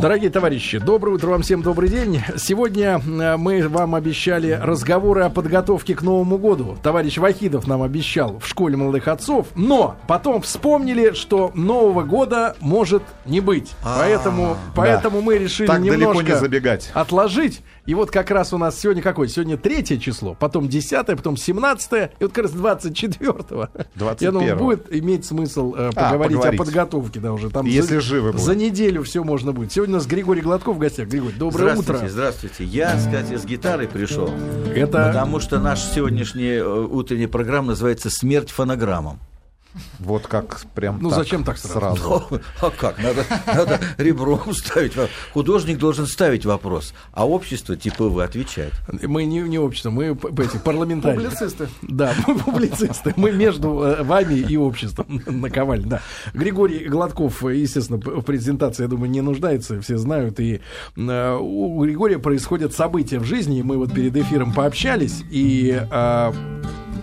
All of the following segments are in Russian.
Дорогие товарищи, доброе утро вам всем, добрый день. Сегодня э, мы вам обещали разговоры о подготовке к Новому году. Товарищ Вахидов нам обещал в школе молодых отцов, но потом вспомнили, что Нового года может не быть. Поэтому, поэтому мы решили Так далеко немножко не забегать. отложить. И вот как раз у нас сегодня какое? Сегодня третье число, потом десятое, потом семнадцатое, и вот как раз двадцать четвертого. Я думаю, 21-го. будет иметь смысл э, А, поговорить, поговорить. о подготовке, да, уже там. Если за, живы. За неделю все можно будет. Сегодня у нас Григорий Гладков в гостях. Григорий, доброе здравствуйте, утро. здравствуйте. Я, кстати, с гитарой пришел. Это Потому что наша сегодняшняя э, утренняя программа называется «Смерть фонограммам». Вот как прям Ну, так, зачем так сразу? А как? Надо, надо ребром ставить. Художник должен ставить вопрос, а общество, типа вы, отвечать. мы не, не общество, мы эти публицисты. Публицисты. Да, мы публицисты. Мы между э, вами и обществом наковали. Да. Григорий Гладков, естественно, в презентации, я думаю, не нуждается, все знают. И э, у Григория происходят события в жизни. и Мы вот перед эфиром пообщались. И э,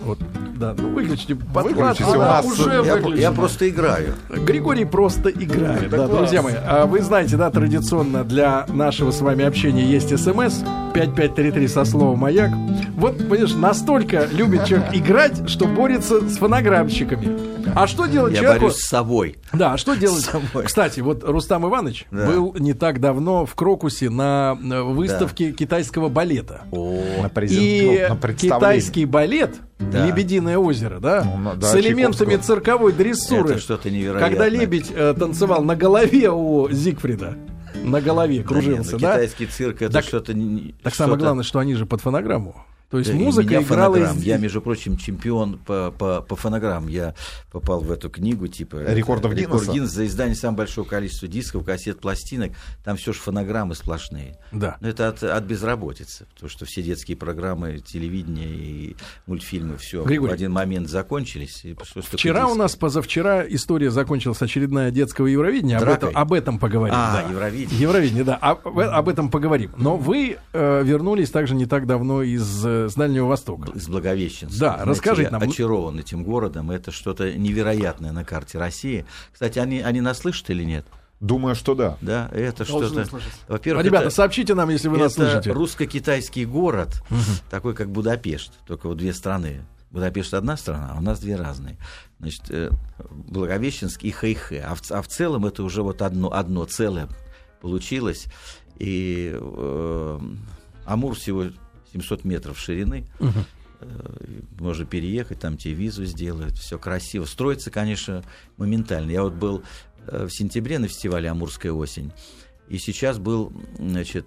вот, да, ну выключите подкладку. Выключите, у да, нас уже Я, выключено. я просто играю. Григорий просто играет. Да, друзья мои, а вы знаете, да, традиционно для нашего с вами общения есть смс 5533 со словом «Маяк». Вот, понимаешь, настолько любит человек играть, что борется с фонограммщиками. А что делать Я человеку? борюсь с собой. Да, а что делать? собой. Кстати, вот Рустам Иванович Да. был не так давно в Крокусе на э, выставке китайского балета. О, На, презент- И ну, на китайский балет Да. «Лебединое озеро», да, Ну, да, с элементами Чайковского. цирковой дрессуры. это что-то невероятное. Когда лебедь э, танцевал на голове у Зигфрида, на голове Да кружился, нет, да? ну, Китайский цирк это Так- что-то... Так самое что-то- главное, что они же под фонограмму. То есть Да, и музыка меня играла фонограмм. из... Я, между прочим, чемпион по, по, по фонограмм. Я попал в эту книгу, типа... Рекордов Рекорд Гиннесса? Гиннесса за издание самого большого количества дисков, кассет, пластинок. Там все же фонограммы сплошные. Да. Но это от, от безработицы, потому что все детские программы, телевидение и мультфильмы все в Григорий. один момент закончились. и Вчера у нас, позавчера, история закончилась очередная детского Евровидения. Об этом, об этом поговорим. А, да. Евровидение. Евровидение, да. Об, об этом поговорим. Но вы э, вернулись также не так давно из э, с Дальнего Востока. из Благовещенска. Да, Знаете, расскажите нам. очарован этим городом. Это что-то невероятное на карте России. Кстати, они, они нас слышат или нет? Думаю, что да. Да, это что-то... слышать. Во-первых, Ребята, это, сообщите нам, если вы нас слышите. русско-китайский город, такой как Будапешт, только вот две страны. Будапешт одна страна, а у нас две разные. Значит, э, Благовещенск и Хэйхэ. А в, а в целом это уже вот одно, одно целое получилось. И э, Амур всего 700 метров ширины. Э, Можно переехать, там тебе визу сделают, все красиво. Строится, конечно, моментально. Я вот был э, в сентябре на фестивале «Амурская осень», и сейчас был, значит,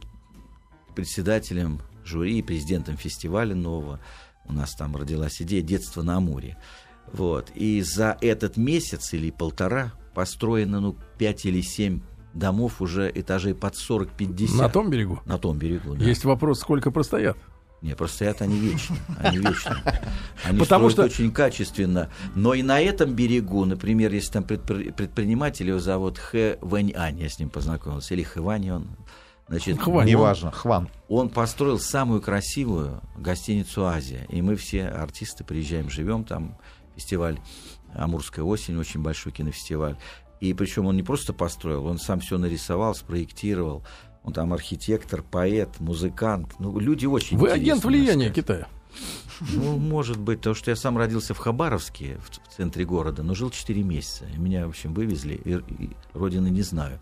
председателем жюри президентом фестиваля нового. У нас там родилась идея «Детство на Амуре». Вот. И за этот месяц или полтора построено, ну, 5 или 7 домов уже этажей под 40-50. На том берегу. На том берегу, да. Есть вопрос, сколько простоят. Не, просто стоят они вечно. Они вечно. Они Потому строят что- очень качественно. Но и на этом берегу, например, если там предпри- предприниматель, его зовут Хэ Вэнь Ань, я с ним познакомился, или Хэ Вань, он, значит, Хвань. Неважно. Хван. он построил самую красивую гостиницу Азия. И мы все артисты приезжаем, живем там, фестиваль Амурская осень, очень большой кинофестиваль. И причем он не просто построил, он сам все нарисовал, спроектировал. Он там архитектор, поэт, музыкант. Ну, люди очень Вы агент влияния сказать. Китая. Ну, может быть, потому что я сам родился в Хабаровске, в, центре города, но жил 4 месяца. Меня, в общем, вывезли, и, и родины не знаю.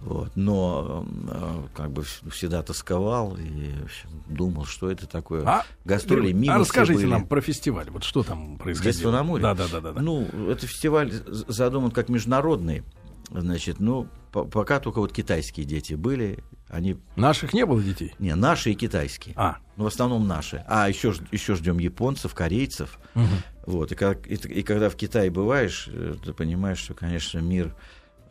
Вот. Но э, как бы вс- всегда тосковал и общем, думал, что это такое. А, Гастроли мимо а расскажите были. нам про фестиваль. Вот что там происходило? Детство на море? Да, да, да, да. Ну, это фестиваль задуман как международный. Значит, ну, по- пока только вот китайские дети были, они, Наших не было детей? не, наши и китайские. А, Ну, в основном наши. А еще, ж- еще ждем японцев, корейцев. Вот. И, как- и и когда в Китае бываешь, э, ты понимаешь, что, конечно, мир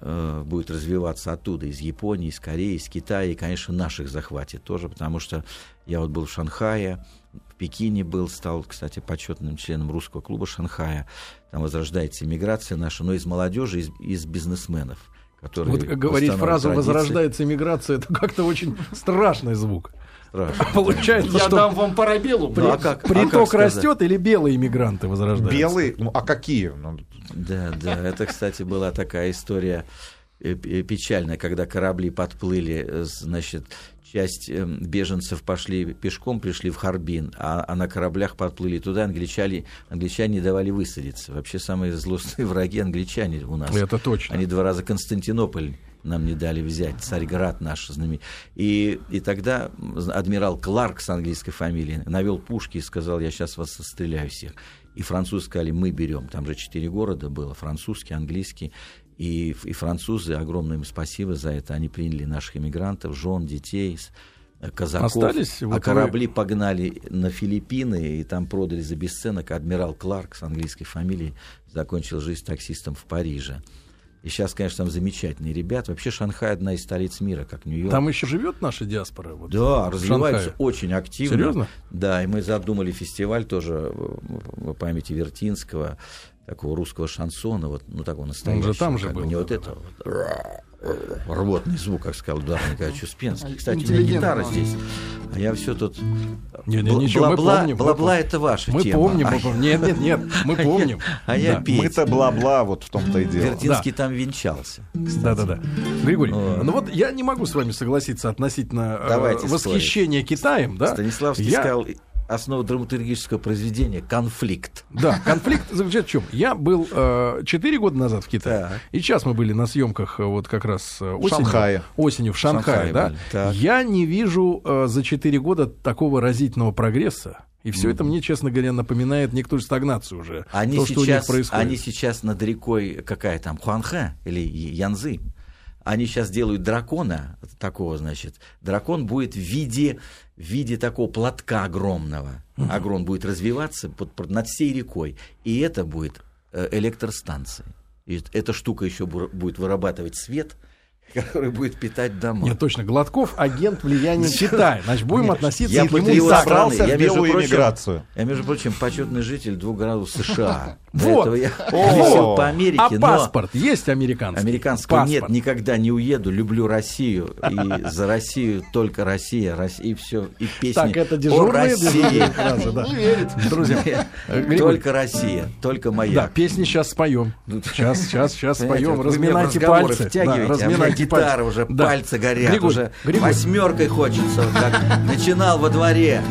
э, будет развиваться оттуда, из Японии, из Кореи, из Китая, и, конечно, наших захватит тоже, потому что я вот был в Шанхае, в Пекине был, стал, кстати, почетным членом русского клуба Шанхая. Там возрождается иммиграция наша, но из молодежи, из, из бизнесменов. Которые вот как говорить фразу традиции. «возрождается иммиграция» это как-то очень страшный звук. Страшно. Получается, Я что дам вам парабеллум. Ну, а как- а как приток сказать? растет или белые иммигранты возрождаются? Белый? Ну, а какие? Ну, Да, да, это, кстати, была такая история. э, п- печально, когда корабли подплыли, э, значит, часть э, беженцев пошли пешком, пришли в Харбин, а, а на кораблях подплыли туда, англичане, англичане не давали высадиться. Вообще самые злостные враги англичане у нас. Это точно. Они два раза Константинополь нам не дали взять, Царьград наш знаменитый. И, и тогда адмирал Кларк с английской фамилией навел пушки и сказал, я сейчас вас стреляю всех. И французы сказали, мы берем. Там же четыре города было, французский, английский. И, и французы, огромное им спасибо за это, они приняли наших иммигрантов, жен, детей, э, казаков. Остались? Вот а вы- корабли погнали на Филиппины, и там продали за бесценок. Адмирал Кларк с английской фамилией закончил жизнь таксистом в Париже. И сейчас, конечно, там замечательные ребята. Вообще Шанхай одна из столиц мира, как Нью-Йорк. Там еще живет наша диаспора? Вот, Да, развивается Шанхае? очень активно. Серьезно? Да, и мы задумали фестиваль тоже в памяти Вертинского, такого русского шансона, вот, ну, такого настоящего. там же как бы, был, Не да, вот да, это вот, рвотный звук, как сказал Эдуард Николаевич Успенский. Кстати, у меня гитара он. здесь, а я все тут... Не, не, Бла- ничего, мы бла-бла- помним. мы Бла-бла помним. это ваша Мы тема. помним, а мы помним. Нет, нет, нет, мы помним. А я Да. петь. Мы-то бла-бла, вот в том-то и дело. Вертинский там венчался. Да, да, да. Григорий, ну вот я не могу с вами согласиться относительно э, Давайте восхищения Китаем, да? Станиславский Я- сказал, основа драматургического произведения — конфликт. Да, конфликт заключается в чем? Я был э, 4 года назад в Китае, Так. и сейчас мы были на съемках э, вот как раз э, осенью, Шанхае. осенью в Шанхае, Шанхае да? так. Я не вижу э, за 4 года такого разительного прогресса. И все это мне, честно говоря, напоминает некоторую стагнацию уже. Они то, что у них сейчас, происходит. они сейчас над рекой, какая там, Хуанхэ или Янзы, они сейчас делают дракона, такого, значит, дракон будет в виде, в виде такого платка огромного. Огром будет развиваться под, под- над всей рекой. И это будет э, электростанция. И эта штука еще бу- будет вырабатывать свет, который будет питать дома. Нет, точно. Гладков агент влияния Китая. Значит, будем относиться Я к нему собрался в Я, между белую прочим, эмиграцию. Я, между прочим, почетный житель двух городов США. До Вот. этого я висел по Америке, А паспорт есть американский? американского Паспорт. нет, никогда не уеду, люблю Россию, и за Россию только Россия, Россия, и все, и песни Так, это дежурные фразы, да. Не верит. Друзья, Только Россия, только да, моя. песни сейчас споем. Сейчас, сейчас, сейчас споем. Разминайте пальцы. Да, разминайте гитара пальцы. уже, Да. пальцы горят, Григорий, уже Григорий. восьмеркой хочется, вот как начинал во дворе.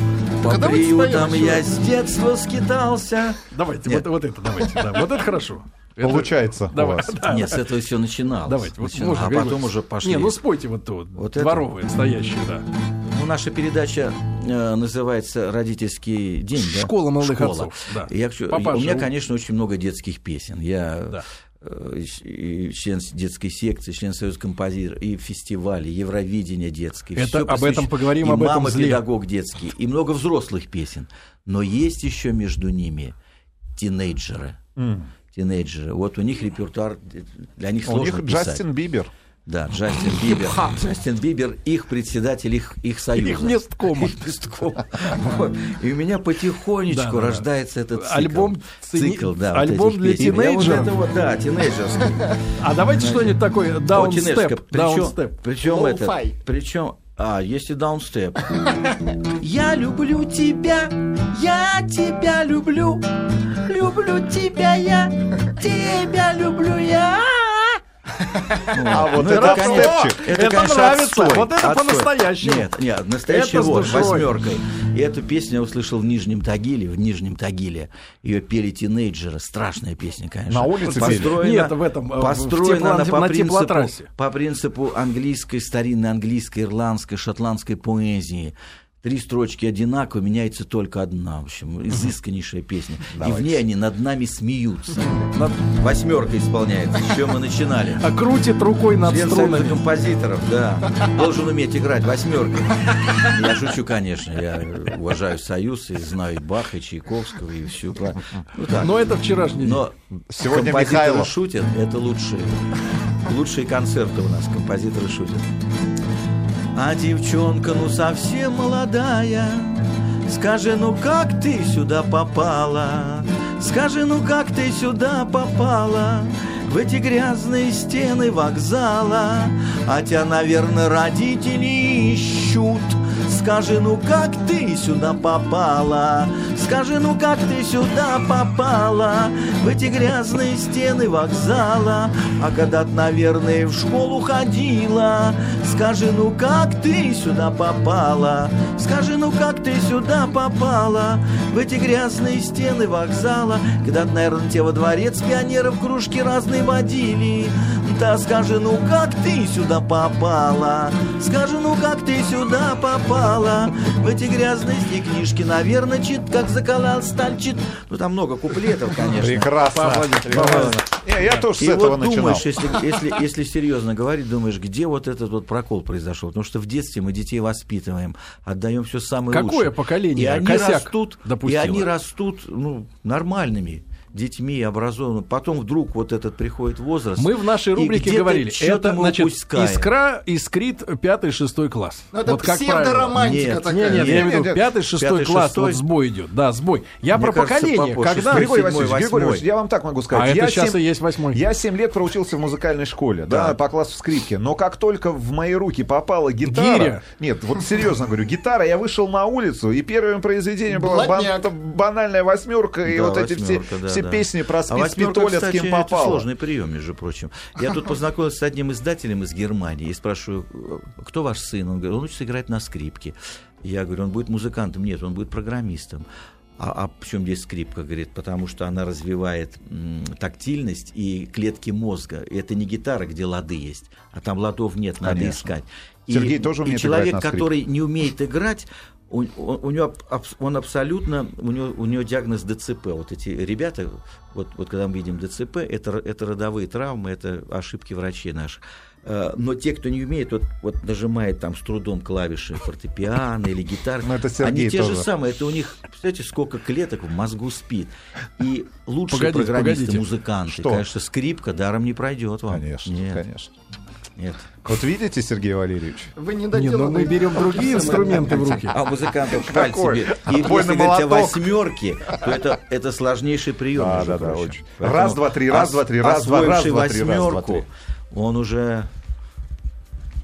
По Так, а приютам я с детства скитался. Давайте, Нет. вот, вот это давайте. Да, вот это хорошо. Это- Получается у Давай, вас. да. Нет, с этого все начиналось. Давайте, вот Начиналось, можно, а потом уже пошли. Не, ну спойте вот то, Вот это? дворовые, настоящие, да. Ну, наша передача э, называется «Родительский день». да? Школа молодых Школа. отцов, да. Я хочу- Папа у меня, конечно, очень много детских песен. Я Да. Э, и- член детской секции, член Союза композиторов, и фестивали, Евровидение детское. Это об посвящено. этом поговорим, и об этом мама зле. педагог детский, и много взрослых песен. Но есть еще между ними тинейджеры. М. Тинейджеры. Вот у них репертуар, для них У сложно них писать. Джастин Бибер. Да, Джастин Бибер. Джастин Бибер, их председатель, их, их союза. Их месткома. Их месткома. Вот. И у меня потихонечку Да, да, да. рождается этот цикл. Альбом Цикл, да. альбом для тинейджеров? да, тинейджерский. А давайте что-нибудь такое, дабстеп. Причем, это, причем, а, есть и дабстеп. Я люблю тебя, я тебя люблю, люблю тебя я, тебя люблю я. А вот Ну, это. Это конечно, нравится. Вот это по-настоящему. Нет, нет, настоящий вор, восьмеркой. И эту песню я услышал в Нижнем Тагиле, в Нижнем Тагиле. Ее пели тинейджеры. Страшная песня, конечно. На улице? Построена, Нет, в этом, э, построена она по принципу, по принципу английской, старинной английской, ирландской, шотландской поэзии. Три строчки одинаково, меняется только одна. В общем, изысканнейшая песня. И в ней они над нами смеются. Над- Восьмерка исполняется. С чего мы начинали? А крутит рукой над Член струнами. композиторов, да. Должен уметь играть восьмеркой. Я шучу, конечно. Я уважаю Союз и знаю и Баха, и Чайковского, и всю. про- Ну, так. Но это вчерашний день. Но Сегодня композиторы Михайлов. шутят, это лучшие. Лучшие концерты у нас, композиторы шутят. А девчонка, ну совсем молодая, Скажи, ну как ты сюда попала? Скажи, ну как ты сюда попала? В эти грязные стены вокзала А тебя, наверное, родители ищут Скажи, ну как ты сюда попала? Скажи, ну как ты сюда попала, в эти грязные стены вокзала, а когда наверное, в школу ходила. Скажи, ну как ты сюда попала, скажи, ну как ты сюда попала, в эти грязные стены вокзала, когда наверное, те во дворец пионеров кружки разные водили. Да скажи, ну как ты сюда попала, скажи, ну как ты сюда попала, в эти грязные книжки, наверное, чит, как заколал стальчит. Ну, там много куплетов, конечно. Прекрасно. прекрасно. Не, Я тоже с И этого вот начинал. думаешь, если, если, если серьезно говорить, думаешь, где вот этот вот прокол произошел? Потому что в детстве мы детей воспитываем, отдаем все самое Какое лучшее. поколение И они косяк растут, и допустило? они растут ну, нормальными детьми, образованными. Потом вдруг вот этот приходит возраст. Мы в нашей рубрике говорили, это, значит, упускаем. искра, искрит пятый, шестой класс. Ну, это вот как правило. псевдоромантика Нет, такая. Не, нет, я имею в виду Нет, пятый, шестой пятый, класс, вот сбой идет. Да, сбой. Я Мне про кажется, поколение, попозже. когда... Шестой, Григорий седьмой, Васильевич, Григорий восьмой. Васильевич, я вам так могу сказать. А я это сейчас семь- и есть восьмой. Я 7 лет проучился в музыкальной школе, да, Да. по классу скрипки. Но как только в мои руки попала гитара... Гиря. Нет, вот серьезно говорю, гитара, я вышел на улицу, и первым произведением была банальная восьмерка, и вот эти все, все да. песни про А восьмерка, Спитоля, с кем это попало. сложный прием, между прочим. Я тут познакомился с одним издателем из Германии и спрашиваю, кто ваш сын? Он говорит, он учится играть на скрипке. Я говорю, он будет музыкантом? Нет, он будет программистом. А, а в чем здесь скрипка? Говорит, потому что она развивает м, тактильность и клетки мозга. И это не гитара, где лады есть, а там ладов нет, надо Конечно. искать. И, Сергей тоже и человек, играть на скрипке. который не умеет играть, у, у- у него он абсолютно, у него, у него диагноз ДЦП. Вот эти ребята, вот, вот когда мы видим ДЦП, это, это родовые травмы, это ошибки врачей наших. Э, Но те, кто не умеет, вот, вот нажимает там с трудом клавиши фортепиано или гитары, Ну, это Сергей они те же самые. Это у них, представляете, сколько клеток в мозгу спит. И лучшие Погодите, программисты, погодите. музыканты, Что? конечно, скрипка даром не пройдет вам. Конечно, Нет, конечно. Нет. Вот видите, Сергей Валерьевич? Вы не Не, ну доделаны. мы берем другие инструменты в руки. А музыкантов шпаль себе. И если говорить о восьмерке, то это, это сложнейший прием. Да, да, да, очень. Раз, два, три, раз, ос- два, три, раз, два, раз, два, три, раз, два, три. он уже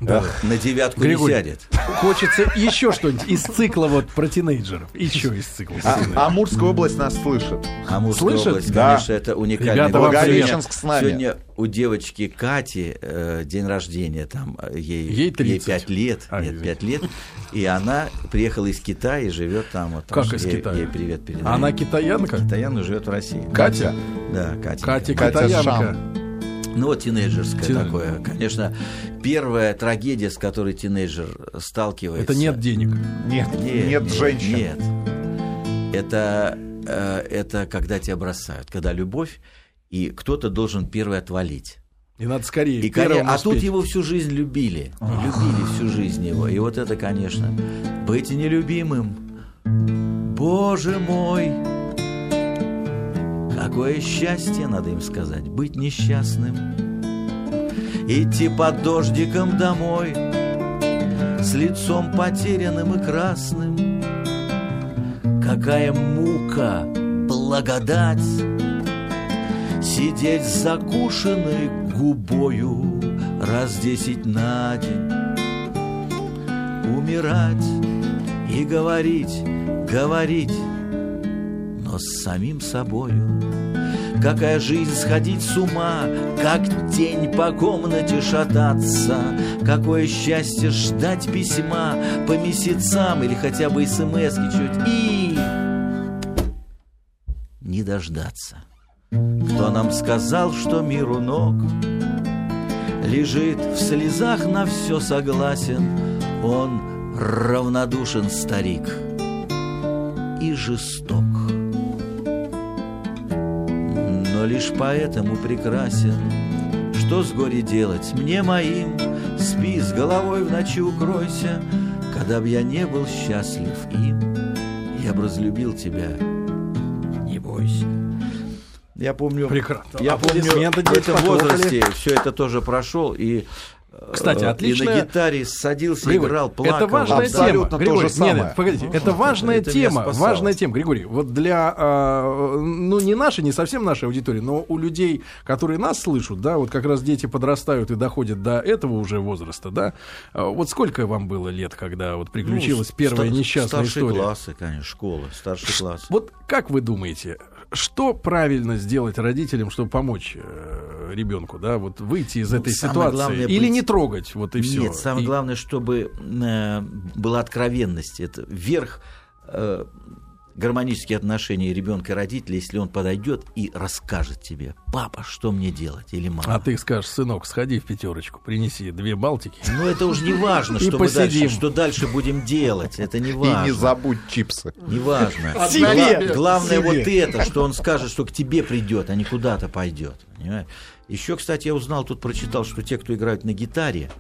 Да. на девятку Григорий. не сядет. Хочется еще что-нибудь из цикла вот про тинейджеров. Еще из цикла. А, тинейджеров. Амурская область нас слышит. Амурская Слышит? область, Да. конечно, это уникальный Ребята. Благовещенск с нами. Сегодня у девочки Кати э, день рождения, там э, ей, Ей 30. 5 лет, А, нет, извините. 5 лет, и она приехала из Китая и живет там. Вот, Как там, из ей- Китая? Ей привет передаю. Она китаянка? Китаянка живет в России. Катя? Да, Катя. Катя Катя китаянка. Ну вот тинейджерское Тин- такое. Конечно, первая трагедия, с которой тинейджер сталкивается. Это нет денег. Нет, нет, женщин. Нет. Это, э, это когда тебя бросают, когда любовь, и кто-то должен первый отвалить. И надо скорее. И, конечно, а тут его всю жизнь любили. Любили всю жизнь его. И вот это, конечно, быть нелюбимым. Боже мой, какое счастье, надо им сказать, быть несчастным. Идти под дождиком домой с лицом потерянным и красным. Какая мука, благодать Сидеть закушенной губою Раз десять на день Умирать и говорить, говорить С самим собою. Какая жизнь сходить с ума, как тень по комнате шататься, какое счастье ждать письма по месяцам или хотя бы смс чуть и не дождаться. Кто нам сказал, что миру ног Лежит в слезах на все согласен Он равнодушен старик И жесток лишь поэтому прекрасен. Что с горе делать мне моим? Спи с головой в ночи укройся Когда б я не был счастлив им. Я б разлюбил тебя Не бойся. Я помню, Прекрасно. я помню, в этом возрасте все это тоже прошел, и Кстати, э, отличная- И на гитаре садился, Григорий, играл, плакал. Это важная Абсолютно тема. то Григорий, же нет, самое. нет, погодите, это важная это тема, важная тема, Григорий. Вот для, а, ну не нашей, не совсем нашей аудитории, но у людей, которые нас слышат, да, вот как раз дети подрастают и доходят до этого уже возраста, да. а, Вот сколько вам было лет, когда вот приключилась Ну, первая ста- несчастная старшие история? классы, конечно, школа, старший класс. Вот как вы думаете, что правильно сделать родителям, чтобы помочь э, ребенку, да, вот выйти из Ну, этой ситуации, главное или быть- не трогать, вот и все. Нет, самое главное, чтобы э, была откровенность. Это верх э, гармонические отношения ребенка и родителя, если он подойдет и расскажет тебе, папа, что мне делать, или мама. А ты скажешь, сынок, сходи в пятерочку, принеси две балтики. Ну, это уже не важно, И что, мы дальше, что дальше будем делать. Это не И важно. не забудь чипсы. Не важно. Себе. Гла- Главное Себе. вот это, что он скажет, что к тебе придет, а не куда-то пойдет. Понимаешь? Еще, кстати, я узнал, тут прочитал, что те, кто играют на гитаре,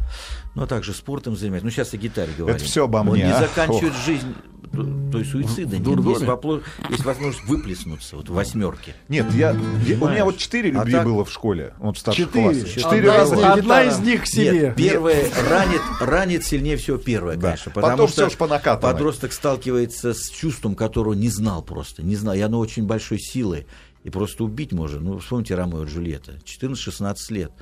ну, а также спортом занимаются, ну, сейчас о гитаре говорим. всё обо он мне, не а? заканчивает жизнь, то, то есть суицида нет. дурдоме? Есть, вопло- есть возможность выплеснуться вот в восьмерке. Нет, я, у меня вот четыре А любви так- было в школе. Вот в старших Четыре. классах. Четыре Одна из раза. них- Одна из них к себе. Нет, первое ранит, ранит сильнее всего первое, Да. конечно. Потом Потому всё что ж по накатанной. подросток сталкивается с чувством, которого не знал просто. Не знал. И оно очень большой силы. И просто убить можно. Ну, вспомните Ромео и Джульетта. 14-16 лет.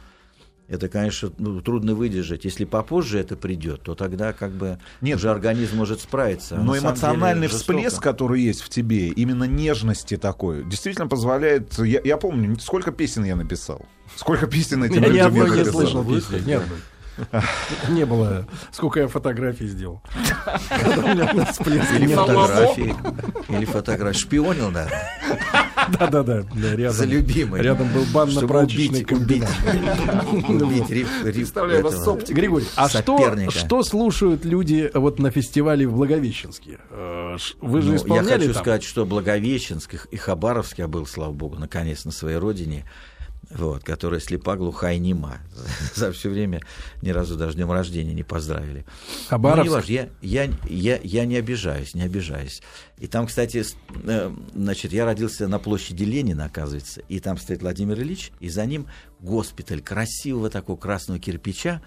Это, конечно, ну, трудно выдержать. Если попозже это придет, то тогда как бы Нет. уже организм может справиться. А Но эмоциональный деле жестоко. всплеск, который есть в тебе, именно нежности такой, действительно позволяет... Я, я помню, сколько песен я написал. Сколько песен этим Я людям не написал. слышал песни. Ни одной. Не было. Сколько я фотографий сделал. Или фотографии. Или фотографии. Шпионил, да? Да-да-да. За любимой. Рядом был банно-прачечный комбинат. Представляю вас с оптикой. Григорий, а что, слушают люди вот на фестивале в Благовещенске? Э, Вы же Ну, я исполняли хочу там? сказать, что Благовещенск и- и Хабаровск я был, слава богу, наконец на своей родине, вот, которая слепа, глуха и нема. За все время ни разу даже днем рождения не поздравили. Хабаровск? Ну, не важно, я, я, я, я не обижаюсь, не обижаюсь. И там, кстати, э, значит, я родился на площади Ленина, оказывается, и там стоит Владимир Ильич, и за ним госпиталь красивого такого красного кирпича,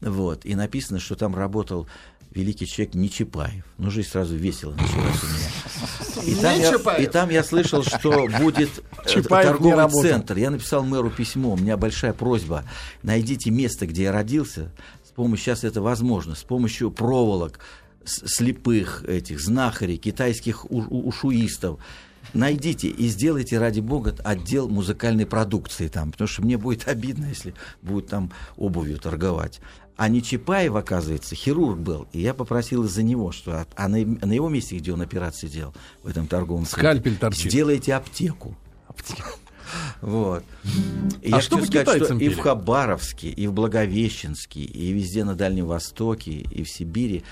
вот, и написано, что там работал великий человек Нечапаев. Ну, жизнь сразу весело началась у меня. И там, я, и там я слышал, что будет э, Чапаев торговый центр. Я написал мэру письмо, у меня большая просьба. Найдите место, где я родился. С помощью, сейчас это возможно, с помощью проволок, слепых этих, знахарей, китайских ушуистов. Найдите и сделайте, ради бога, отдел музыкальной продукции там, потому что мне будет обидно, если будут там обувью торговать. А не Чапаев, оказывается, хирург был, и я попросил из-за него, что а на, на его месте, где он операции делал, в этом торговом центре, Скальпель торчит. сделайте аптеку. Вот. И А я что хочу сказать, что и в Хабаровске, и в Благовещенске, и везде на Дальнем Востоке, и в Сибири,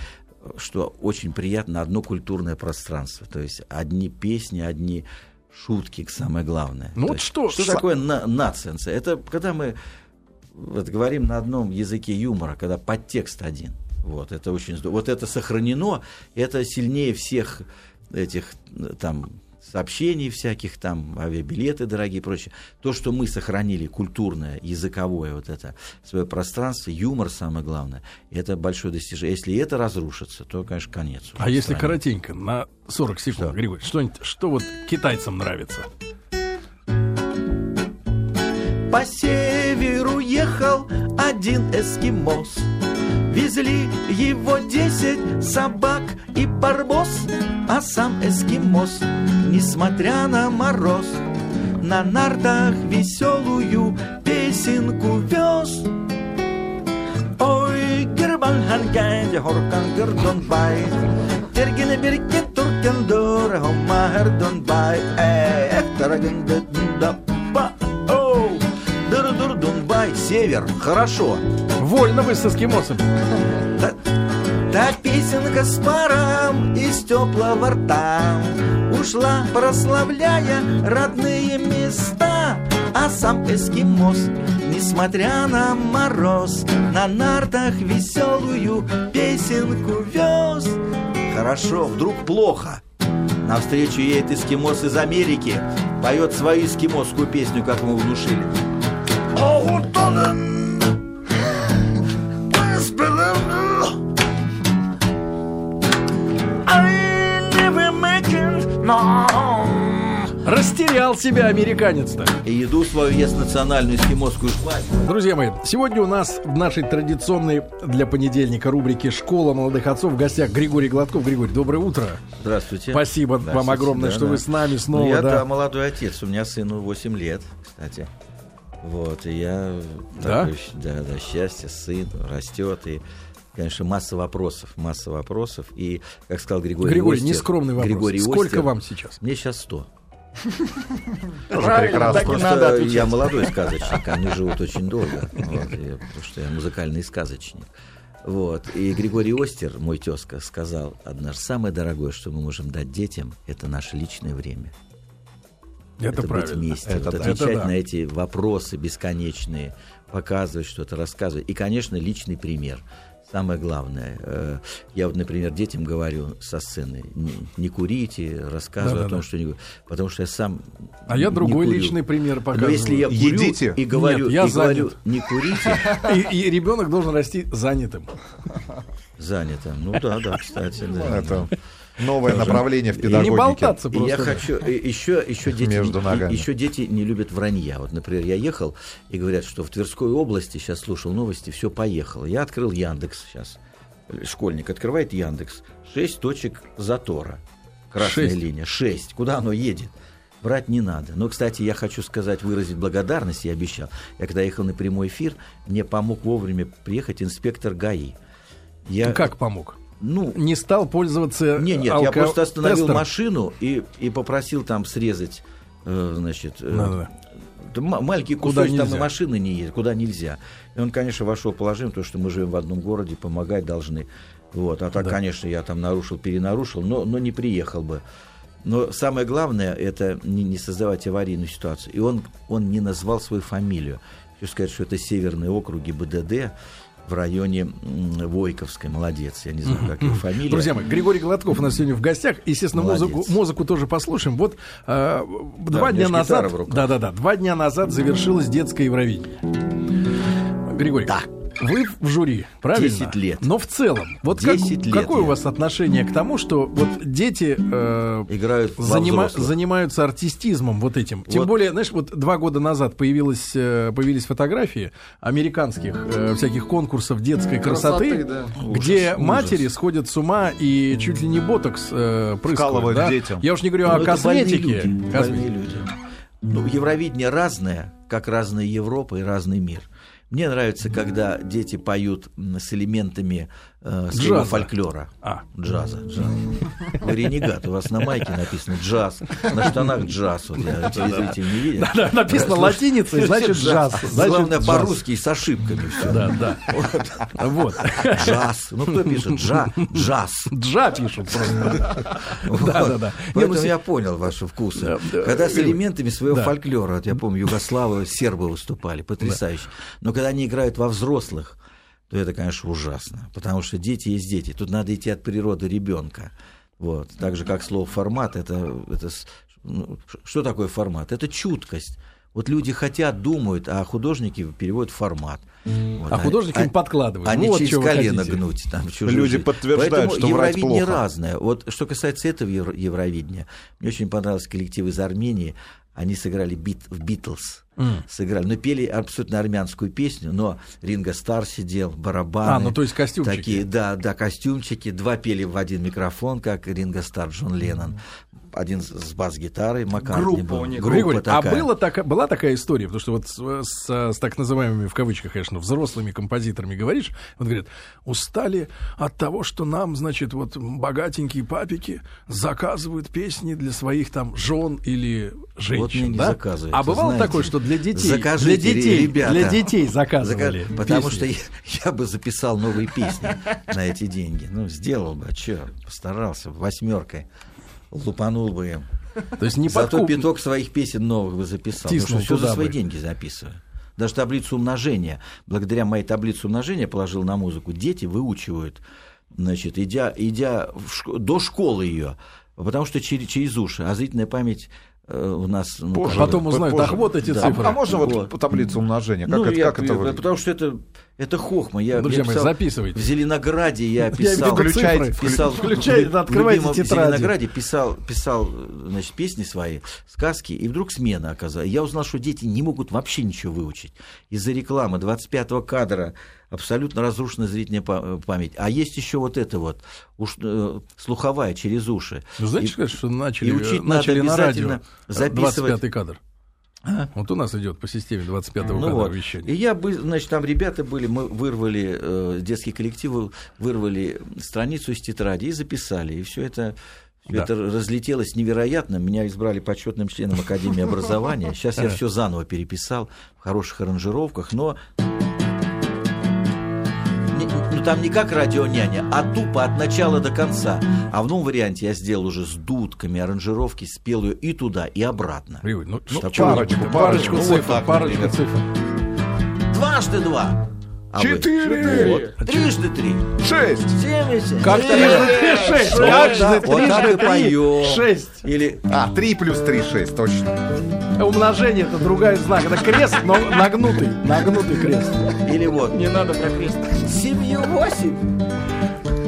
что очень приятно, одно культурное пространство. То есть одни песни, одни шутки, самое главное. Ну вот что- Что такое на? Это когда мы вот, говорим на одном языке юмора, когда подтекст один. Вот, это очень здорово. Вот это сохранено, это сильнее всех этих э, там сообщений всяких, там авиабилеты дорогие и прочее. То, что мы сохранили культурное, языковое вот это свое пространство, юмор самое главное, это большое достижение. Если это разрушится, то, конечно, конец. А если стране. коротенько, на 40 секунд, Что? Григорий, что, что вот китайцам нравится? По северу ехал один эскимос. Везли его десять собак и барбос, а сам эскимос, несмотря на мороз, на нартах веселую песенку вез. Ой, гербан ханган, хоркан гердон бай, тергене берке туркен дор, хома гердон бай, эх, тараген да север, хорошо. Вольно вы с эскимосом. Та, та песенка с паром из теплого рта. Ушла, прославляя родные места. А сам эскимос, несмотря на мороз На нартах веселую песенку вез. Хорошо, вдруг плохо. Навстречу едет эскимос из Америки. Поет свою эскимосскую песню, как ему внушили Растерял себя американец-то. И еду свою ест национальную эскимосскую шпать. Друзья мои, сегодня у нас в нашей традиционной для понедельника рубрике «Школа молодых отцов» в гостях Григорий Гладков. Григорий, доброе утро. Здравствуйте. Спасибо Здравствуйте, вам огромное, да, что да. вы с нами снова. Ну, я да. молодой отец, у меня сыну 8 лет, кстати. Вот, и я... Да? такой, да, да, счастье, сын растет, и, конечно, масса вопросов, масса вопросов. И, как сказал Григорий Григорий, Остер- нескромный вопрос. Григорий Сколько Остер, вам сейчас? Мне сейчас 100. Тоже Правильно, прекрасно. Просто надо я молодой сказочник, они живут очень долго, вот, и- потому что я музыкальный сказочник. Вот. И Григорий Остер, мой тезка, сказал однажды, самое дорогое, что мы можем дать детям, это наше личное время. Это, быть правильно. вместе, Это вот да. отвечать Это да. на эти вопросы бесконечные, показывать что-то, рассказывать. И, конечно, личный пример. Самое главное. Э, Я вот, например, детям говорю со сцены, не, не курите, рассказываю Да-да-да. о том, что не gu- Потому что я сам А я не другой курю. личный пример Но показываю. если я курю Едите. и говорю, Нет, я и говорю не курите, И, и ребенок должен расти занятым. занято. Ну да, да, кстати. Да. Это новое направление в И педагогике. не болтаться И просто. я хочу еще еще дети Между ногами. еще дети не любят вранья. Вот, например, я ехал и говорят, что в Тверской области сейчас слушал новости, все поехало. Я открыл Яндекс сейчас. Школьник открывает Яндекс. Шесть точек затора. Красная Шесть. линия. Шесть. Куда оно едет? Брать не надо. Но, кстати, я хочу сказать, выразить благодарность, я обещал. Я когда ехал на прямой эфир, мне помог вовремя приехать инспектор ГАИ. Я, Как помог? Ну, Не стал пользоваться не, нет, я алко- просто остановил тестером? машину и, и попросил там срезать, э, значит, э, да ма- маленький кусочек, там и машины не едет, куда нельзя. И он, конечно, вошел в положение, потому что мы живем в одном городе, помогать должны. Вот, а так, Да. конечно, я там нарушил, перенарушил, но, но не приехал бы. Но самое главное, это не, не создавать аварийную ситуацию. И он, он не назвал свою фамилию. Хочу сказать, что это северные округи БДД в районе Войковской. Молодец, я не знаю, как его фамилия. Друзья мои, Григорий Гладков у нас сегодня в гостях. Естественно, Молодец. музыку, музыку тоже послушаем. Вот э, два меня дня назад, да-да-да, два дня назад завершилось детское Евровидение. Григорий, Да. Вы в жюри, правильно? 10 лет. Но в целом, вот как- 10 лет какое у я. вас отношение к тому, что вот дети э, Играют занима- занимаются артистизмом вот этим. Тем Вот. более, знаешь, вот два года назад появилась, э, появились фотографии американских э, всяких конкурсов детской красоты, Красоты, да. где Ужас, матери ужас. сходят с ума и чуть ли не ботокс э, прыскают. Да? детям. Я уж не говорю Ну, о это больные косметике. люди, Косме- больные люди. Ну, Евровидение разное, как разная Европа и разный мир. Мне нравится, когда дети поют с элементами э, своего Джаза. фольклора. А. Джаза, джаз. Вы ренегат, у вас на майке написано джаз, на штанах джаз. Вот я телезритель не видит. Да, написано латиницей, значит джаз. Значит, Главное по-русски с ошибками все. Да, да. Вот. Джаз. Ну, кто пишет? Джа, джаз. Джа пишут просто. Да, да, да. Поэтому я понял ваши вкусы. Да, да, когда с элементами своего фольклора, вот я помню, югославы, сербы выступали, потрясающе. Но когда они играют во взрослых, то это, конечно, ужасно. Потому что дети есть дети. Тут надо идти от природы ребенка. Вот. Так же, как слово формат, это, это ну, что такое формат? Это чуткость. Вот люди хотят, думают, а художники переводят формат. Вот. А художники им они- подкладывают. Они Вот через чего вы колено гнуть. Там, чужую Люди жизнь. подтверждают, Поэтому что Евровидение плохо. разное. Вот что касается этого Евро- Евровидения, мне очень понравился коллектив из Армении. Они сыграли бит, в Битлз. Сыграли. Но пели абсолютно армянскую песню, но Ринго Стар сидел, барабаны. А, ну, то есть костюмчики. Такие, да, да, костюмчики. Два пели в один микрофон, как Ринго Стар, Джон Леннон. Один с- бас-гитарой, Маккартни Группа был. у них. Группа Григорий, а такая. было така- была такая история, потому что вот с, с- с так называемыми, в кавычках, конечно, взрослыми композиторами говоришь, вот говорят, устали от того, что нам, значит, вот богатенькие папики заказывают песни для своих там жен или женщин, Вот не да? заказывают, А бывало знаете. такое, что для детей, Закажите, для детей, ребята. для детей Заказ- заказывали Потому песни. что я, я бы записал новые песни на эти деньги. Ну, сделал бы, а что, постарался, восьмеркой. Лупанул бы им. То есть не Зато подкуп- пяток своих песен новых бы записал. Тиснул потому что все за свои бы. деньги записываю. Даже таблицу умножения. Благодаря моей таблице умножения положил на музыку. Дети выучивают, значит, идя, идя в шко- до школы ее. Потому что через, через уши, а зрительная память э, у нас... Ну, Позже. Потом узнают, позже. ах, вот эти Да. цифры. А, а можно вот, Вот. по таблице умножения? Как Ну, это, я- как это? Потому что это, это хохма. Я, Друзья я мои, записывайте. В Зеленограде я Я писал... Включайте, цифры. писал, Включайте, в- открывайте в. Зеленограде писал, писал э, значит, песни свои, сказки, и вдруг смена оказалась. Я узнал, что дети не могут вообще ничего выучить. Из-за рекламы 25-го кадра абсолютно разрушена зрительная па- э, память. А есть еще вот это вот, уж, э, слуховая через уши. Ну, знаете, И- что начали, и учить начали надо на радио обязательно записывать. 25-й кадр. Вот у нас идет по системе 25-го Ну кадра вот. вещания. И я бы, значит, там ребята были, мы вырвали, э, детский коллектив вырвали страницу из тетради и записали. И все это, Да. это разлетелось невероятно. Меня избрали почетным членом Академии образования. Сейчас я все заново переписал в хороших аранжировках, но не- ну там не как радионяня, а тупо от начала до конца. А в новом варианте я сделал уже с дудками, аранжировки, спел ее и туда, и обратно. Ну, ну, парочку, парочку парочку, ну, цифр, вот так, парочку цифр. Дважды два. А? Четыре! Вот. Трижды три. Шесть! Семьдесят. Как трижды три, шесть. Как же вот так и поем. шесть. Или А, три плюс три, шесть, точно. Умножение это другая знак. Это крест, но нагнутый. Нагнутый крест. или вот. Не надо про крест. Семью восемь.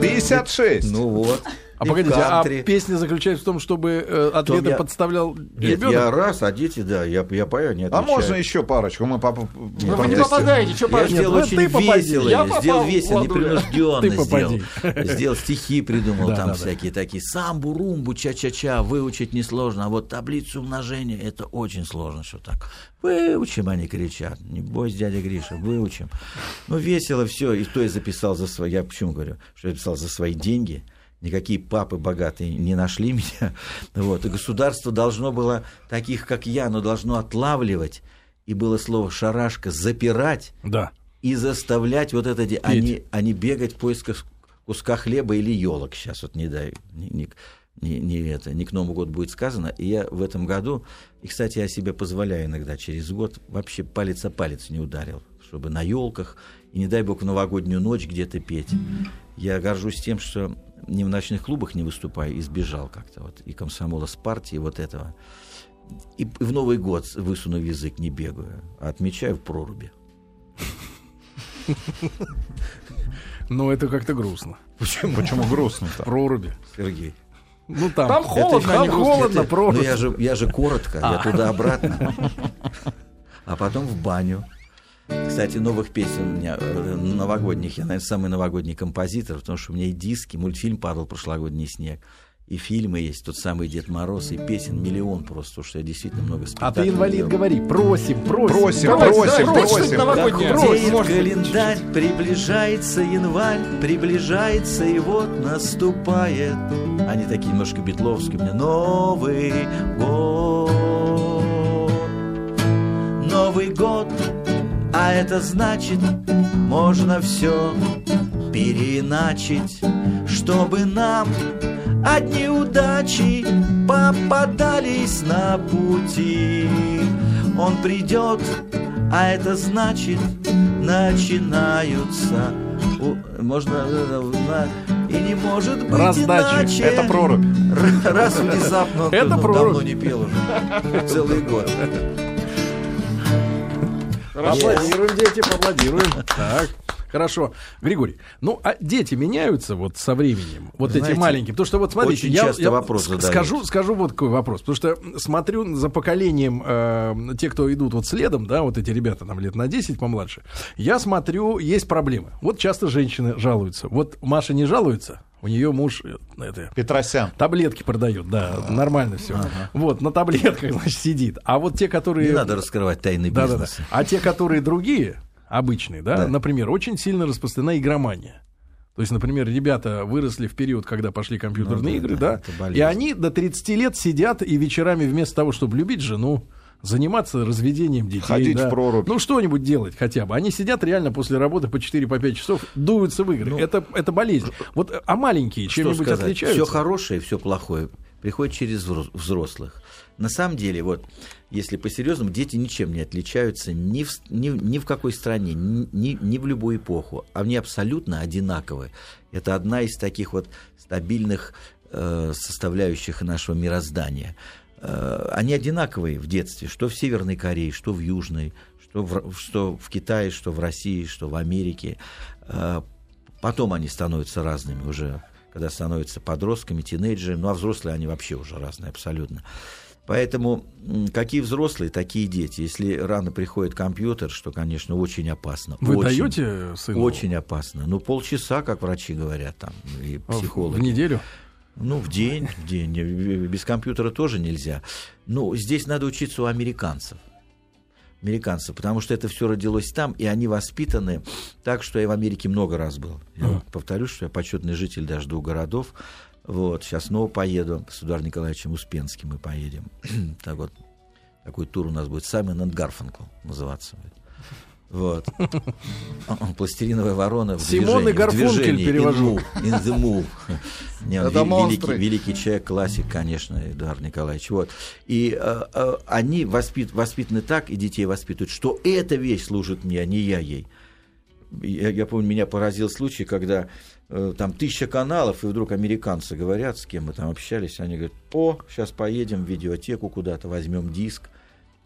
Пятьдесят шесть! Ну вот. А погодите, а песня заключается в том, чтобы э, ответы я- подставлял Нет, ребенок? я раз, а дети, да, я, я пою, не А отвечаю. можно еще парочку? Мы папа... Ну, вы не попадаете, что Я парочка? сделал ну очень весело, Я я попал сделал весело, непринужденно Ты сделал. Сделал стихи, придумал Да, там да, да. всякие такие. Самбу, румбу, ча-ча-ча, выучить несложно, а вот таблицу умножения это очень сложно, что так. Выучим, они кричат. Не бойся, дядя Гриша, выучим. Ну, весело все. И то я записал за свои... Я почему говорю? Что я писал за свои деньги. Никакие папы богатые не нашли меня. Вот. И государство должно было таких, как я, но должно отлавливать. И было слово «шарашка» запирать Да. и заставлять вот это, а не, а не бегать в поисках куска хлеба или елок. Сейчас вот не дай, не, не, не- не это, не к Новому году будет сказано. И я в этом году, и, кстати, я себе позволяю иногда через год, вообще палец о палец не ударил, чтобы на елках, и не дай бог в новогоднюю ночь где-то петь. Я горжусь тем, что ни в ночных клубах не выступаю, избежал как-то вот и комсомола с партии вот этого. И в Новый год, высунув язык, не бегаю, а отмечаю в проруби. Но это как-то грустно. Почему? Почему грустно-то? Проруби. Сергей. Ну там, Там холодно, там грустно. холодно, проруби. Ну я же, я же коротко, я А. туда-обратно. А потом в баню. Кстати, новых песен у меня, э, новогодних, я, наверное, самый новогодний композитор, потому что у меня и диски, мультфильм «Падал прошлогодний снег», и фильмы есть, тот самый Дед Мороз, и песен миллион просто, что я действительно много А спектаклей ты, инвалид, делал. говори. Просим, просим. Просим, Давайте, просим, давайте, просим. новогоднее. Худеет можно. календарь, приближается январь, приближается и вот наступает. Они такие немножко битловские у меня. Новый год. Новый год, а это значит, можно все переиначить, чтобы нам одни удачи попадались на пути. Он придет, а это значит, начинаются. у- можно э, на- и не может быть Раздача. иначе. Это прорубь. Раз внезапно Это ну, прорубь. давно не пел уже. Целый год. Поаплодируем, дети, поаплодируем. Так. Хорошо. Григорий, ну, а дети меняются вот со временем? Вот эти Знаете, маленькие? Потому что вот смотрите, очень я, часто я вопрос скажу, скажу вот какой вопрос. Потому что смотрю за поколением, э, те, кто идут вот следом, да, вот эти ребята там лет на 10 помладше, я смотрю, есть проблемы. Вот часто женщины жалуются. Вот Маша не жалуется, у нее муж э, это, Петросян. таблетки продает, да, нормально все. Вот, на таблетках, значит, сидит. А вот те, которые... Не надо раскрывать тайны Да, да, да. бизнеса. А те, которые другие, обычные, да, Да. например, очень сильно распространена игромания. То есть, например, ребята выросли в период, когда пошли компьютерные Ну да, игры, да, да, и они до 30 лет сидят и вечерами вместо того, чтобы любить жену, заниматься разведением детей. Ходить да, в прорубь. Ну, что-нибудь делать хотя бы. Они сидят реально после работы по 4-5 часов, дуются в игры. это, это болезнь. Вот, а маленькие Ну, чем-нибудь сказать? отличаются? Все хорошее, все плохое приходит через взро- взрослых. На самом деле, вот, если по-серьезному, дети ничем не отличаются ни в, ни, в- ни в какой стране, ни, ни- ни в любую эпоху. Они абсолютно одинаковы. Это одна из таких вот стабильных э, составляющих нашего мироздания. Э, они одинаковые в детстве, что в Северной Корее, что в Южной, что в, что в Китае, что в России, что в Америке. Э, потом они становятся разными уже, когда становятся подростками, тинейджерами, ну а взрослые они вообще уже разные абсолютно. Поэтому какие взрослые, такие дети. Если рано приходит компьютер, что, конечно, очень опасно. Вы очень, даете сыну? Очень опасно. Ну, полчаса, как врачи говорят, там, и психологи. В неделю? Ну, в день, в день. Без компьютера тоже нельзя. Ну, здесь надо учиться у американцев. Американцев, потому что это все родилось там, и они воспитаны так, что я в Америке много раз был. Я А. повторюсь, что я почетный житель даже двух городов. Вот, сейчас снова поеду с Эдуардом Николаевичем Успенским мы поедем. так вот, такой тур у нас будет Саймон энд Гарфанкл называться. будет. Вот. Пластилиновая ворона в Симон и движении, в Гарфункель движении. перевожу. In the move. Это великий, великий человек, классик, конечно, Эдуард Николаевич. Вот. И э, э, они воспит- воспитаны так, и детей воспитывают, что эта вещь служит мне, а не я ей. Я, я помню, меня поразил случай, когда э, там тысяча каналов, и вдруг американцы говорят, с кем мы там общались, они говорят, о, сейчас поедем в видеотеку куда-то, возьмем диск.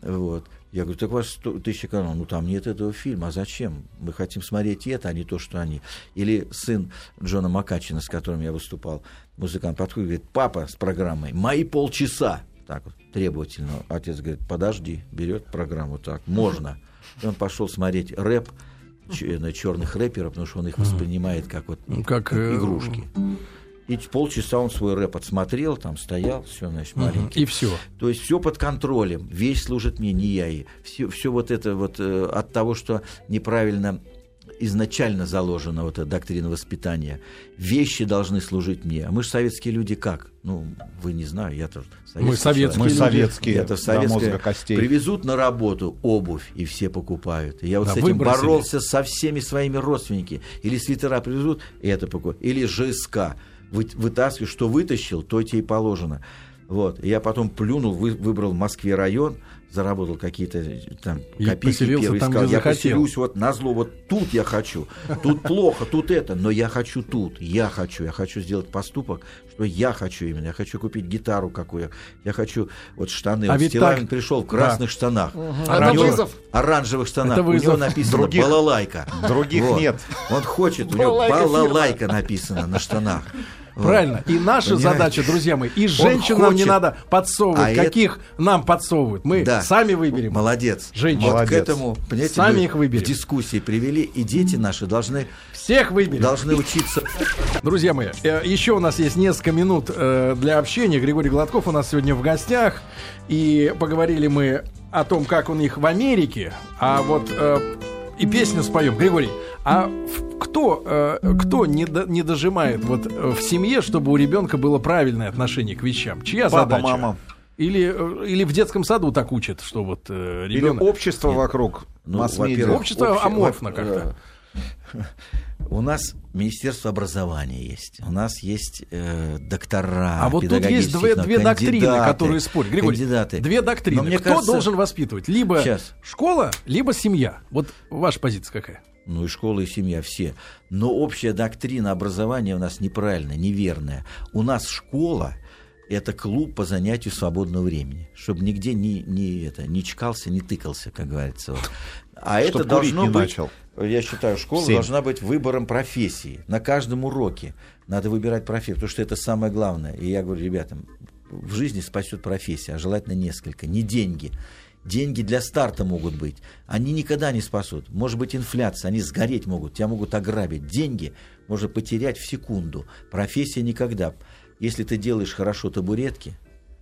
Вот. Я говорю, так у вас тысяча каналов, ну там нет этого фильма, а зачем? Мы хотим смотреть это, а не то, что они. Или сын Джона Макачина, с которым я выступал, музыкант подходит, говорит, папа с программой, мои полчаса. Так вот, требовательно. Отец говорит, подожди, берет программу так, можно. И он пошел смотреть рэп, черных рэперов, потому что он их воспринимает как вот Ну, как, э, игрушки. И полчаса он свой рэп отсмотрел, там стоял, все, значит, маленький. И все. То есть все под контролем, вещь служит мне, не я ей. Все, все вот это вот э, от того, что неправильно изначально заложена вот эта доктрина воспитания. Вещи должны служить мне. А мы же советские люди как? Ну, вы не знаю, я-то советский Мы советские. Мы люди. советские, Я-то советская. мозга костей. Привезут на работу обувь, и все покупают. И я вот Да, с этим выбросили. боролся со всеми своими родственниками. Или свитера привезут, и это покупают. Или ЖСК. Вы, вытаскиваешь, что вытащил, то тебе и положено. Вот. Я потом плюнул, вы- выбрал в Москве район, заработал какие-то э, там И копейки поселился первые, там, сказал, где я захотел». поселюсь вот на зло, вот тут я хочу, тут плохо, тут это, но я хочу тут, я хочу, я хочу сделать поступок, что я хочу именно, я хочу купить гитару какую, я хочу вот штаны, А вот ведь Стилавин так- пришел в красных штанах, Это Оранжевых. вызов. оранжевых штанах, Это у него написано Других- балалайка. других Вот. нет. Он хочет, у него балалайка написано на штанах. Правильно. И наша Понимаете? задача, друзья мои, и женщин нам не надо подсовывать. А это- Каких нам подсовывают? Мы Да. сами выберем. Молодец. Женщин. Вот к этому, понимаете, Сами их выберем. в дискуссии привели, и дети наши должны, Всех выберем. должны учиться. Друзья мои, э, еще у нас есть несколько минут э, для общения. Григорий Гладков у нас сегодня в гостях. И поговорили мы о том, как у них в Америке. А вот э, и песню споем. Григорий, а кто, э, кто не, до- не дожимает вот э, в семье, чтобы у ребенка было правильное отношение к вещам? Чья Папа, задача? мама. Или, э, или в детском саду так учат, что вот э, Или ребенок... общество вокруг, Ну, масс-медиа. во-первых, Общество обще- аморфно как-то. У нас Министерство образования есть, у нас есть э, доктора. А вот тут есть две, две доктрины, которые спорят. Григорий, кандидаты. две доктрины. Но мне Кто кажется, должен воспитывать? Либо Щас. школа, либо семья. Вот ваша позиция какая? Ну и школа, и семья, все. Но общая доктрина образования у нас неправильная, неверная. У нас школа – это клуб по занятию свободного времени, чтобы нигде не, не, это, не чкался, не тыкался, как говорится. А это должно быть, начал. я считаю, школа Семь. должна быть выбором профессии. На каждом уроке надо выбирать профессию, потому что это самое главное. И я говорю ребятам, в жизни спасет профессия, а желательно несколько, не деньги. Деньги для старта могут быть. Они никогда не спасут. Может быть инфляция, они сгореть могут, тебя могут ограбить. Деньги можно потерять в секунду. Профессия никогда. Если ты делаешь хорошо табуретки,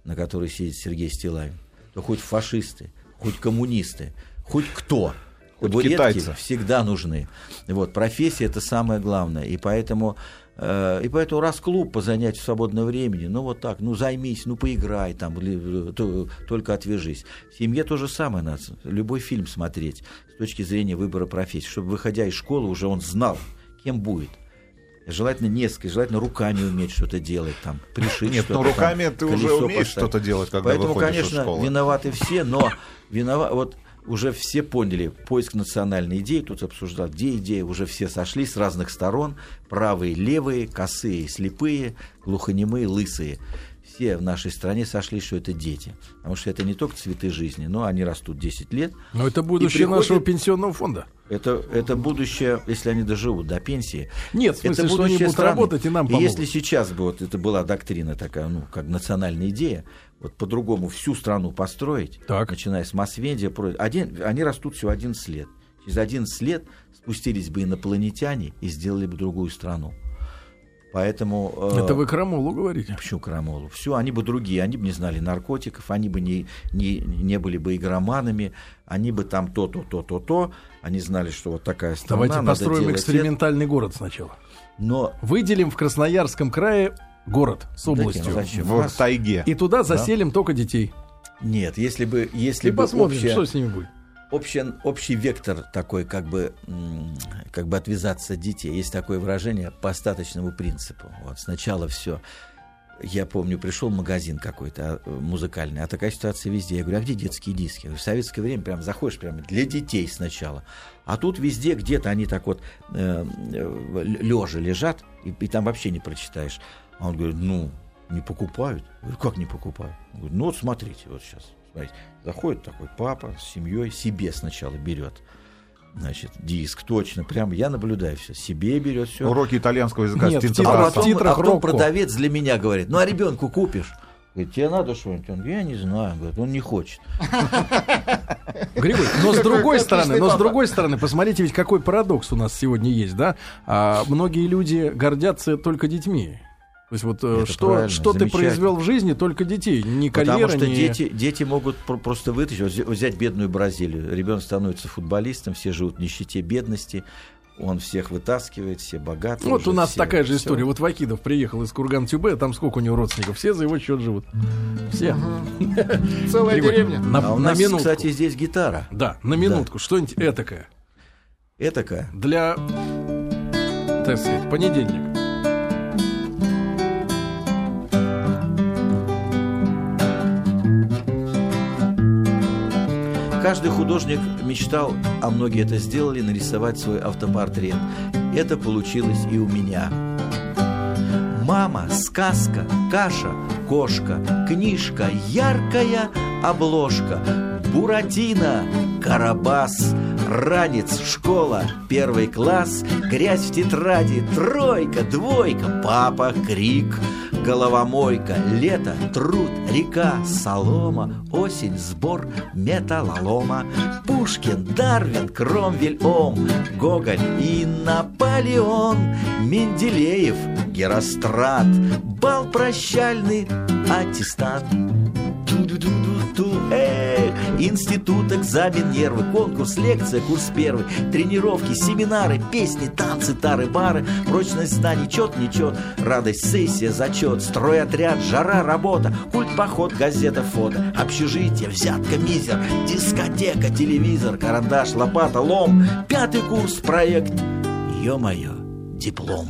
на которой сидит Сергей Стилавин, то хоть фашисты, хоть коммунисты, хоть кто, Хоть табуретки китайцы. всегда нужны. Вот, профессия это самое главное. И поэтому, и поэтому раз клуб по занятию свободного времени, ну вот так, ну займись, ну поиграй там, э, только отвяжись. В семье то же самое надо. Любой фильм смотреть с точки зрения выбора профессии, чтобы, выходя из школы, уже он знал, кем будет. Желательно несколько, желательно руками уметь что-то делать, там, пришить Нет, ну руками там, ты уже умеешь что-то делать, когда Поэтому, выходишь конечно, из школы. виноваты все, но винова... вот уже все поняли, поиск национальной идеи, тут обсуждал, где идея, уже все сошли с разных сторон, правые, левые, косые, слепые, глухонемые, лысые. Все в нашей стране сошлись, что это дети. Потому что это не только цветы жизни, но они растут 10 лет. Но это будущее приходит- нашего пенсионного фонда. Это, это будущее, если они доживут до пенсии. Нет, в смысле, это что они будущее будут страны. работать и нам И помогут. если сейчас бы вот это была доктрина такая, ну, как национальная идея, вот по-другому всю страну построить, Так. начиная с про- один, они растут всего 11 лет. Через 11 лет спустились бы инопланетяне и сделали бы другую страну. Поэтому... э, Это вы Крамолу говорите. Почему Крамолу? Все, они бы другие, они бы не знали наркотиков, они бы не, не, не были бы игроманами, они бы там то-то, то-то, то. Они знали, что вот такая страна. Давайте надо построим экспериментальный город сначала. это. Но Выделим в Красноярском крае город с областью. зачем? В тайге. И туда заселим только детей. Нет, если бы, если И бы посмотрим, общая- что с ними будет. Общий, общий вектор такой, как бы, как бы отвязаться от детей. Есть такое выражение по остаточному принципу. Вот сначала все. Я помню, пришел магазин какой-то а, музыкальный, а такая ситуация везде. Я говорю, а где детские диски? В советское время прям заходишь прямо для детей сначала. А тут везде где-то они так вот лежа лежат, и, и там вообще не прочитаешь. А он говорит, ну, не покупают. Я говорю, как не покупают? Он говорит, ну вот смотрите, вот сейчас. Смотрите. Заходит такой папа с семьей, себе сначала берет. Значит, диск, точно, прям я наблюдаю все. Себе берет все. Уроки итальянского языка Нет, А титрах- Тинцебрасом. потом, титрах а потом Рокко. продавец для меня говорит, ну а ребенку купишь? Говорит, тебе надо что-нибудь? Он говорит, я не знаю, говорит, он не хочет. Григорий, но с другой стороны, но с другой стороны, посмотрите, ведь какой парадокс у нас сегодня есть, да? А, многие люди гордятся только детьми. То есть вот э, Это что, что ты произвел в жизни, только детей, ни карьера, Потому что ни... дети, дети могут про- просто вытащить, вот взя- взять бедную Бразилию. Ребенок становится футболистом, все живут в нищете, бедности. Он всех вытаскивает, все богатые. Вот уже, у нас все- такая же всё. история. Вот Вакидов приехал из Курган-Тюбе, там сколько у него родственников? Все за его счет живут. Все. Целая деревня. На, А у на нас, минутку. кстати, здесь гитара. Да, на минутку. Что-нибудь этакое. Этакая. Для, так сказать, понедельник. Каждый художник мечтал, а многие это сделали, нарисовать свой автопортрет. Это получилось и у меня. Мама, сказка, каша, кошка, книжка, яркая обложка, Буратино, Карабас, ранец, школа, первый класс, грязь в тетради, тройка, двойка, папа, крик, головомойка, лето, труд, река, солома, осень, сбор, металлолома, Пушкин, Дарвин, Кромвель, Ом, Гоголь и Наполеон, Менделеев, Герострат, бал прощальный, аттестат. Ту-ду-ду-ду-ту, эх, институт, экзамен, нервы, конкурс, лекция, курс первый, тренировки, семинары, песни, танцы, тары, бары, прочность знаний, чет, нечет, радость, сессия, зачет, стройотряд, жара, работа, культ, поход, газета, фото, общежитие, взятка, мизер, дискотека, телевизор, карандаш, лопата, лом, пятый курс, проект, ё-моё, диплом.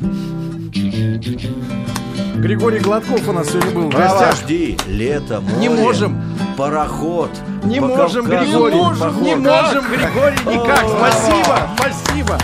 Григорий Гладков у нас сегодня был в гостях. Подожди, лето, море, Не можем. пароход. Не можем, Григорий. поход. Не можем, Григорий, никак. Спасибо, спасибо.